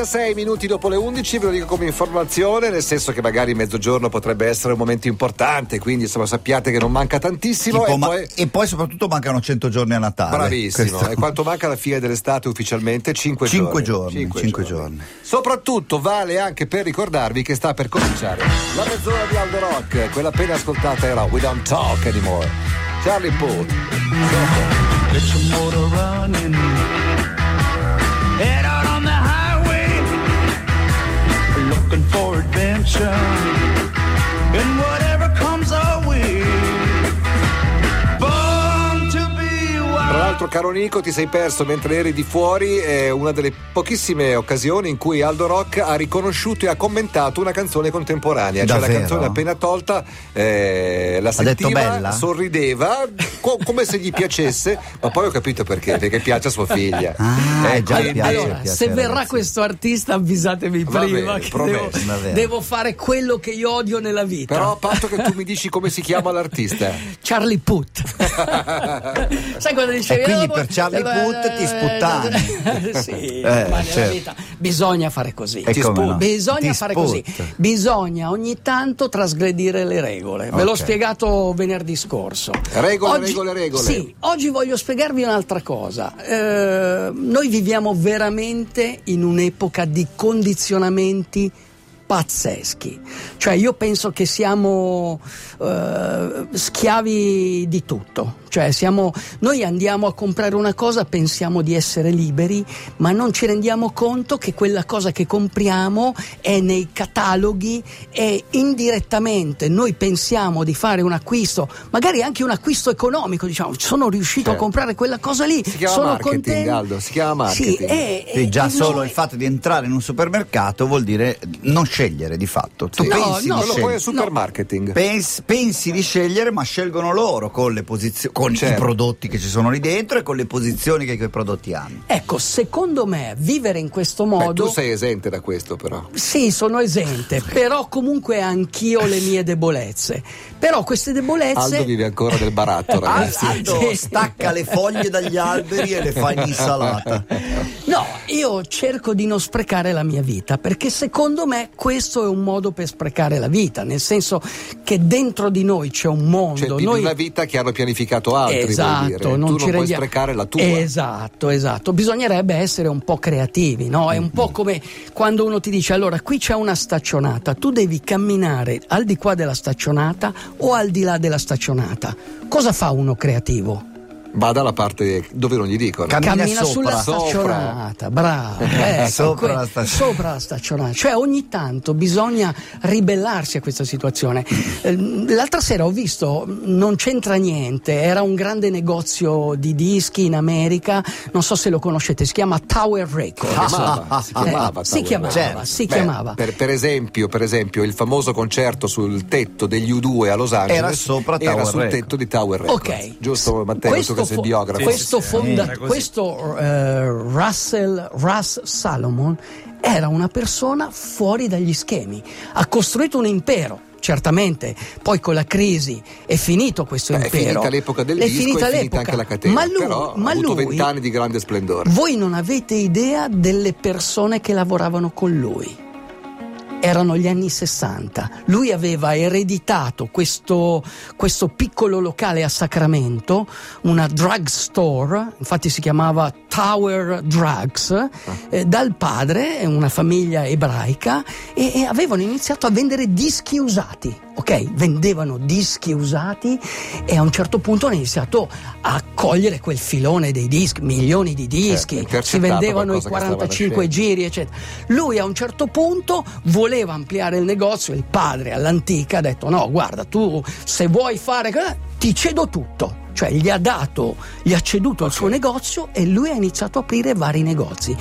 36 minuti dopo le 11, ve lo dico come informazione, nel senso che magari mezzogiorno potrebbe essere un momento importante, quindi insomma sappiate che non manca tantissimo. Tipo, E ma- poi... e poi soprattutto mancano 100 giorni a Natale. Bravissimo. Questo- E quanto manca la fine dell'estate ufficialmente? 5 Cinque giorni. giorni, cinque giorni. Soprattutto vale anche per ricordarvi che sta per cominciare la mezz'ora di Aldo Rock. Quella appena ascoltata era We Don't Talk Anymore. Charlie Puth. Get your motor running. And in whatever l'altro, caro Nico, ti sei perso mentre eri di fuori eh, una delle pochissime occasioni in cui Aldo Rock ha riconosciuto e ha commentato una canzone contemporanea. Cioè la Davvero? canzone appena tolta, eh, la Ha detto sentiva, bella? sorrideva co- come se gli piacesse, ma poi ho capito perché, perché piace a sua figlia. Ah, Eh, già quindi- piace, allora, piace, se verrà ragazzi. questo artista, avvisatemi Va prima bene, che devo, devo fare quello che io odio nella vita. Però a patto che tu mi dici come si chiama l'artista. Charlie Puth. Sai quando dicevi quindi "Ah, per Charlie Puth ti sputtani." sì, Eh, ma nella certo. vita bisogna fare così. Sputa. no? Bisogna Ti fare sputta. così. Bisogna ogni tanto trasgredire le regole. Ve l'ho spiegato venerdì scorso. Regole, regole, regole. Sì, oggi voglio spiegarvi un'altra cosa. Eh, noi viviamo veramente in un'epoca di condizionamenti pazzeschi. Cioè io penso che siamo eh, schiavi di tutto. Cioè siamo, noi andiamo a comprare una cosa, pensiamo di essere liberi, ma non ci rendiamo conto che quella cosa che compriamo è nei cataloghi e indirettamente noi pensiamo di fare un acquisto, magari anche un acquisto economico, diciamo, sono riuscito Certo. a comprare quella cosa lì, Si chiama sono marketing, contento. Aldo, si chiama marketing. Sì, e- e- già e solo noi- il fatto di entrare in un supermercato vuol dire non scegliere di fatto. Tu Sì. pensi, no, di Quello sì. poi è scegliere, supermarketing. Pens- pensi di scegliere, ma scelgono loro con, le posizio- con Certo. i prodotti che ci sono lì dentro e con le posizioni che quei prodotti hanno. Ecco, secondo me vivere in questo Beh, modo tu sei esente da questo, però. Sì, sono esente, però comunque anch'io ho le mie debolezze. Però queste debolezze Aldo vive ancora nel baratto, ragazzi. Aldo Sì. stacca le foglie dagli alberi e le fa in insalata. No, io cerco di non sprecare la mia vita, perché secondo me questo è un modo per sprecare la vita, nel senso che dentro di noi c'è un mondo. Cioè, vivi noi... una vita che hanno pianificato altri, vuol Esatto, non tu non ci puoi rendiamo- sprecare la tua. Esatto, esatto. Bisognerebbe essere un po' creativi, no? È un po' come quando uno ti dice: allora, qui c'è una staccionata, tu devi camminare al di qua della staccionata o al di là della staccionata. Cosa fa uno creativo? Va dalla parte dove non gli dicono. Cammina Cammina sopra. sulla Sopra. staccionata, bravo. ecco, Sopra la staccionata. sopra la staccionata. Cioè ogni tanto bisogna ribellarsi a questa situazione. Eh, L'altra sera ho visto, non c'entra niente, era un grande negozio di dischi in America, non so se lo conoscete, si chiama Tower Records. chiamava, si chiamava Eh, si Tower chiamava, Certo. si Beh, chiamava. Per, per esempio, per esempio, il famoso concerto sul tetto degli U2 a Los Angeles Era sopra era Tower sul Records. tetto di Tower Records. Ok. Giusto, Matteo, tu fo- biografo. questo, fonda- questo eh, Russell Russ Salomon era una persona fuori dagli schemi. Ha costruito un impero. Certamente, poi con la crisi è finito questo Beh, è impero. finita l'epoca del È disco, finita è finita anche la catena. Ma lui, però ma ha avuto lui- vent'anni di grande splendore. voi non avete idea delle persone che lavoravano con lui. Erano gli anni 60. Lui aveva ereditato questo, questo piccolo locale a Sacramento, una drug store, infatti si chiamava Tower Drugs, eh, dal padre, una famiglia ebraica, e, e avevano iniziato a vendere dischi usati. Ok, vendevano dischi usati e a un certo punto hanno iniziato a cogliere quel filone dei dischi, milioni di dischi, Certo, si vendevano i qualcosa che stava 45 nascendo. giri, eccetera. Lui a un certo punto voleva ampliare il negozio, il padre all'antica ha detto no, guarda, tu se vuoi fare, ti cedo tutto. Cioè gli ha dato, gli ha ceduto il suo negozio e lui ha iniziato a aprire vari negozi.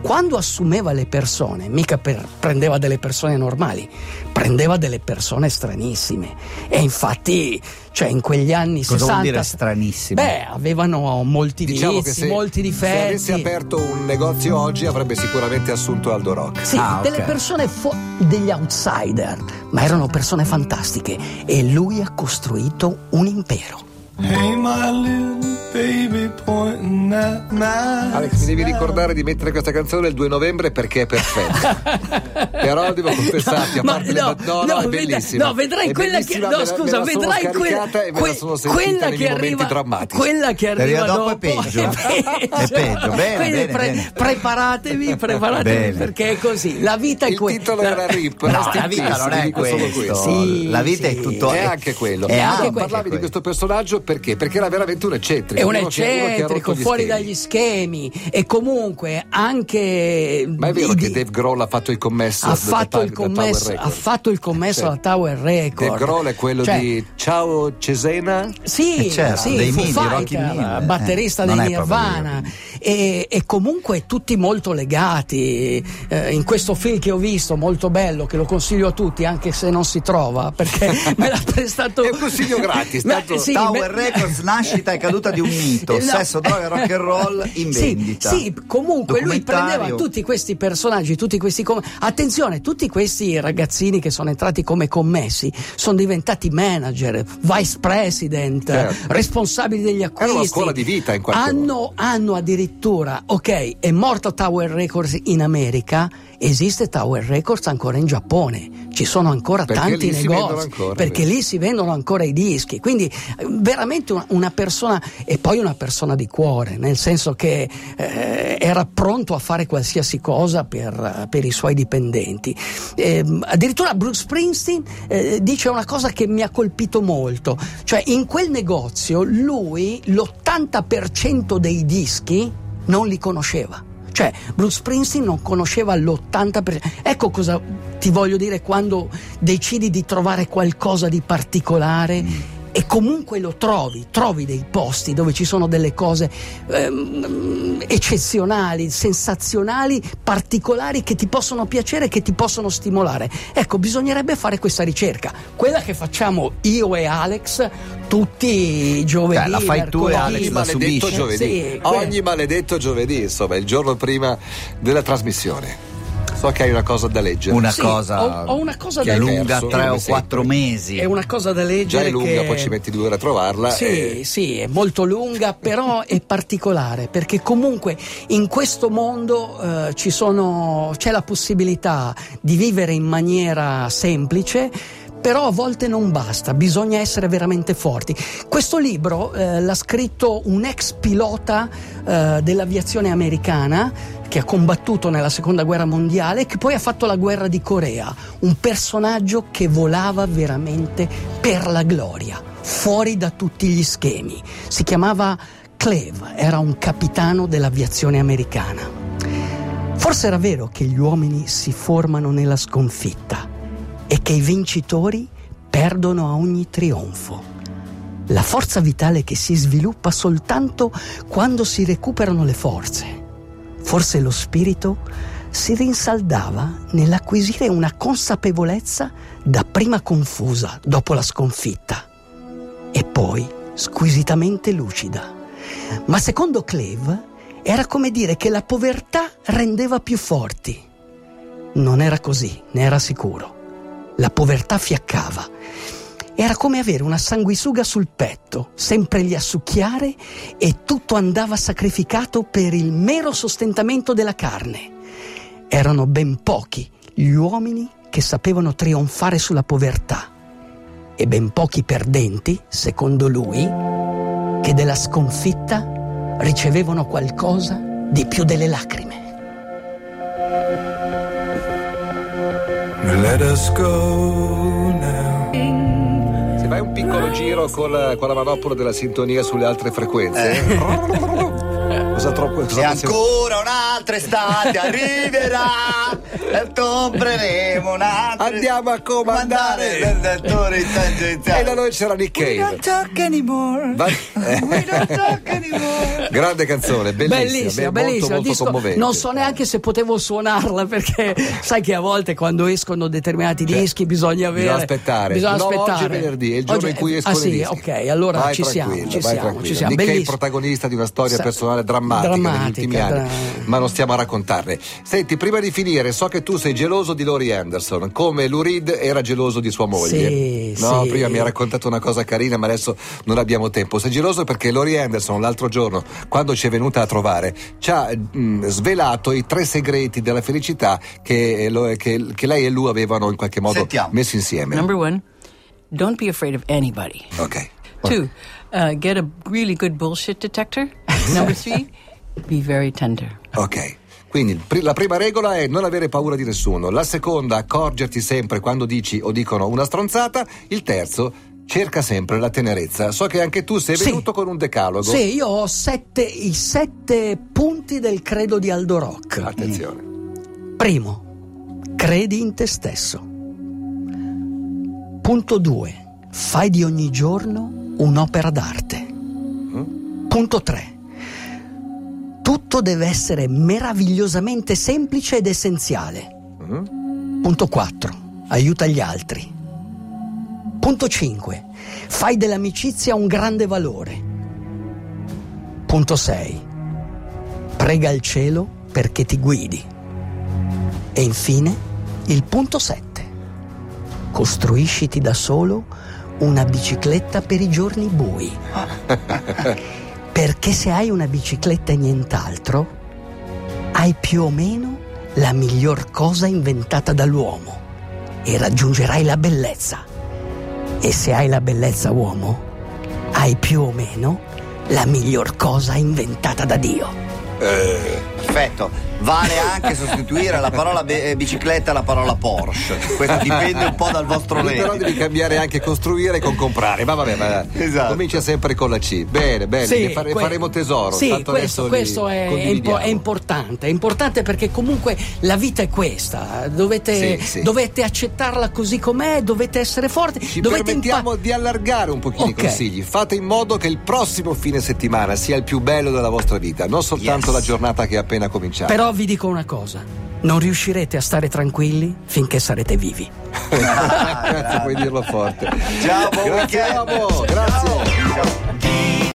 Quando assumeva le persone, mica per- prendeva delle persone normali, prendeva delle persone stranissime. E infatti, cioè in quegli anni Cosa 60... vuol dire stranissime? Beh, avevano molti Diciamo vizi, se, molti se difetti. avesse aperto un negozio oggi avrebbe sicuramente assunto Aldo Rock. Sì, Ah, delle ok. persone fu- degli outsider, ma erano persone fantastiche e lui ha costruito un impero. Hey, my little baby boy. Alex, mi devi ricordare di mettere questa canzone il 2 novembre perché è perfetta. Però devo confessarti, a Ma parte le no, no, no, è bellissima. no, vedrai È quella che no, scusa, vedrai quella quella che arriva drammatici. quella che Arriva dopo è dopo peggio. È peggio, bene, Quindi bene, pre- bene. preparatevi, preparatevi perché è così. La vita è Il questa. titolo era Rip, No, la vita non è questo. Sì, la vita è tutto. È anche quello. È parlavi di questo personaggio perché? Perché era veramente un eccentrico. È un eccentrico, gli fuori schemi. dagli schemi e comunque anche Ma è vero i- che Dave Grohl ha fatto il commesso ha fatto, il commesso, ha fatto il commesso alla Tower Record. Dave Grohl è quello Cioè, di Ciao Cesena? Sì, Eh, certo, sì, dei Foo Rocky Fighter, eh, batterista non dei Nirvana e, e comunque tutti molto legati Eh, in questo film che ho visto molto bello che lo consiglio a tutti anche se non si trova perché me l'ha prestato È un consiglio gratis, Ma- tanto- sì, Tower me- Records, nascita e caduta di un mito, No. sesso, droga, rock and roll in Sì, vendita. Sì, comunque lui prendeva tutti questi personaggi, tutti questi com- attenzione, tutti questi ragazzini che sono entrati come commessi sono diventati manager, vice president, Certo. responsabili degli Era una acquisti. scuola di vita in qualche hanno, hanno addirittura, ok, è morto Tower Records in America, esiste Tower Records ancora in Giappone, ci sono ancora Perché tanti negozi, ancora, perché vero. lì si vendono ancora i dischi, quindi eh, veramente una, una persona e poi una persona di cuore, nel senso che eh, era pronto a fare qualsiasi cosa per, per i suoi dipendenti. Ehm, addirittura Bruce Springsteen eh, dice una cosa che mi ha colpito molto, cioè in quel negozio lui l'80% dei dischi non li conosceva. Cioè, Bruce Springsteen non conosceva l'80%. Ecco cosa ti voglio dire quando decidi di trovare qualcosa di particolare. E comunque lo trovi, trovi dei posti dove ci sono delle cose ehm, eccezionali, sensazionali, particolari che ti possono piacere, che ti possono stimolare. Ecco, bisognerebbe fare questa ricerca, quella che facciamo io e Alex tutti i giovedì. Cioè, la fai tu e. Alex la subisce. giovedì. Sì, Ogni maledetto giovedì, insomma, il giorno prima della trasmissione. So che hai una cosa da leggere. Una Sì, cosa, ho- ho una cosa che da è dire. lunga Perso, tre o quattro sempre. mesi. È una cosa da Già leggere è lunga, che... poi ci metti due ore a trovarla. Sì, e- sì, è molto lunga, però è particolare perché comunque in questo mondo eh, ci sono, c'è la possibilità di vivere in maniera semplice. Però a volte non basta, bisogna essere veramente forti. Questo libro eh, l'ha scritto un ex pilota eh, dell'aviazione americana che ha combattuto nella seconda guerra mondiale e che poi ha fatto la guerra di Corea. Un personaggio che volava veramente per la gloria, fuori da tutti gli schemi. Si chiamava Cleve, era un capitano dell'aviazione americana. Forse era vero che gli uomini si formano nella sconfitta e che i vincitori perdono a ogni trionfo. La forza vitale che si sviluppa soltanto quando si recuperano le forze. Forse lo spirito si rinsaldava nell'acquisire una consapevolezza dapprima confusa dopo la sconfitta e poi squisitamente lucida. Ma secondo Cleve era come dire che la povertà rendeva più forti. Non era così, ne era sicuro. La povertà fiaccava. Era come avere una sanguisuga sul petto, sempre lì a succhiare e tutto andava sacrificato per il mero sostentamento della carne. Erano ben pochi gli uomini che sapevano trionfare sulla povertà e ben pochi perdenti, secondo lui, che della sconfitta ricevevano qualcosa di più delle lacrime. Let us go now. Fai un piccolo giro con la, con la manopola della sintonia sulle altre frequenze. Cosa troppo. cosa E ancora un'altra estate arriverà e compreremo un'altra Andiamo a comandare. Comandare in tangenziale. E da noi c'era Nick We Cave. don't talk anymore. Va- We don't talk anymore. Grande canzone, bellissima, Bellissima, be- molto, bellissima. molto commovente. non so neanche se potevo suonarla perché sai che a volte quando escono determinati dischi bisogna avere. Bisogna aspettare. Bisogna No, aspettare. oggi è venerdì, è il giorno Oggi- in cui escono ah, sì, i dischi. ok, allora Vai ci siamo, ci vai siamo, ci siamo. Nick Cave, protagonista di una storia Sa- personale drammatica, negli drammatica, ultimi anni, dra- ma non stiamo a raccontarne. Senti, prima di finire, so che che tu sei geloso di Laurie Anderson, come Lou Reed era geloso di sua moglie. Sì, no, sì. prima mi ha raccontato una cosa carina, ma adesso non abbiamo tempo. Sei geloso perché Laurie Anderson l'altro giorno, quando ci è venuta a trovare, ci ha mh, svelato i tre segreti della felicità che, lo- che- che lei e lui avevano in qualche modo Sentiamo. messo insieme. Number one, don't be afraid of anybody. Ok. Two, uh, get a really good bullshit detector. Number three, be very tender. Ok. Quindi la prima regola è non avere paura di nessuno, la seconda accorgerti sempre quando dici o dicono una stronzata, il terzo cerca sempre la tenerezza. So che anche tu sei Sì. venuto con un decalogo. Sì, io ho sette, i sette punti del credo di Aldo Rock. Attenzione. Primo, credi in te stesso. Punto 2. Fai di ogni giorno un'opera d'arte. Punto 3. Tutto deve essere meravigliosamente semplice ed essenziale. Punto 4. Aiuta gli altri. Punto 5. Fai dell'amicizia un grande valore. Punto 6. Prega il cielo perché ti guidi. E infine il punto 7. Costruisciti da solo una bicicletta per i giorni bui. Perché se hai una bicicletta e nient'altro, hai più o meno la miglior cosa inventata dall'uomo e raggiungerai la bellezza. E se hai la bellezza uomo, hai più o meno la miglior cosa inventata da Dio. Perfetto. Vale anche sostituire la parola be- eh, bicicletta alla parola Porsche. Questo dipende un po' dal vostro Però reddito. devi cambiare anche costruire con comprare. Ma vabbè, ma Esatto. comincia sempre con la C. Bene, bene, Sì, ne fare- que- faremo tesoro. Sì, Tanto questo, questo è, impo- è importante. È importante perché comunque la vita è questa. Dovete, Sì, sì. dovete accettarla così com'è, dovete essere forti. Ci dovete permettiamo impa- di allargare un pochino Ok. i consigli. Fate in modo che il prossimo fine settimana sia il più bello della vostra vita, non soltanto Yes. la giornata che è appena cominciata. Però vi dico una cosa. Non riuscirete a stare tranquilli finché sarete vivi. Grazie, puoi dirlo forte. Ciao, buon Grazie, grazie. Ciao.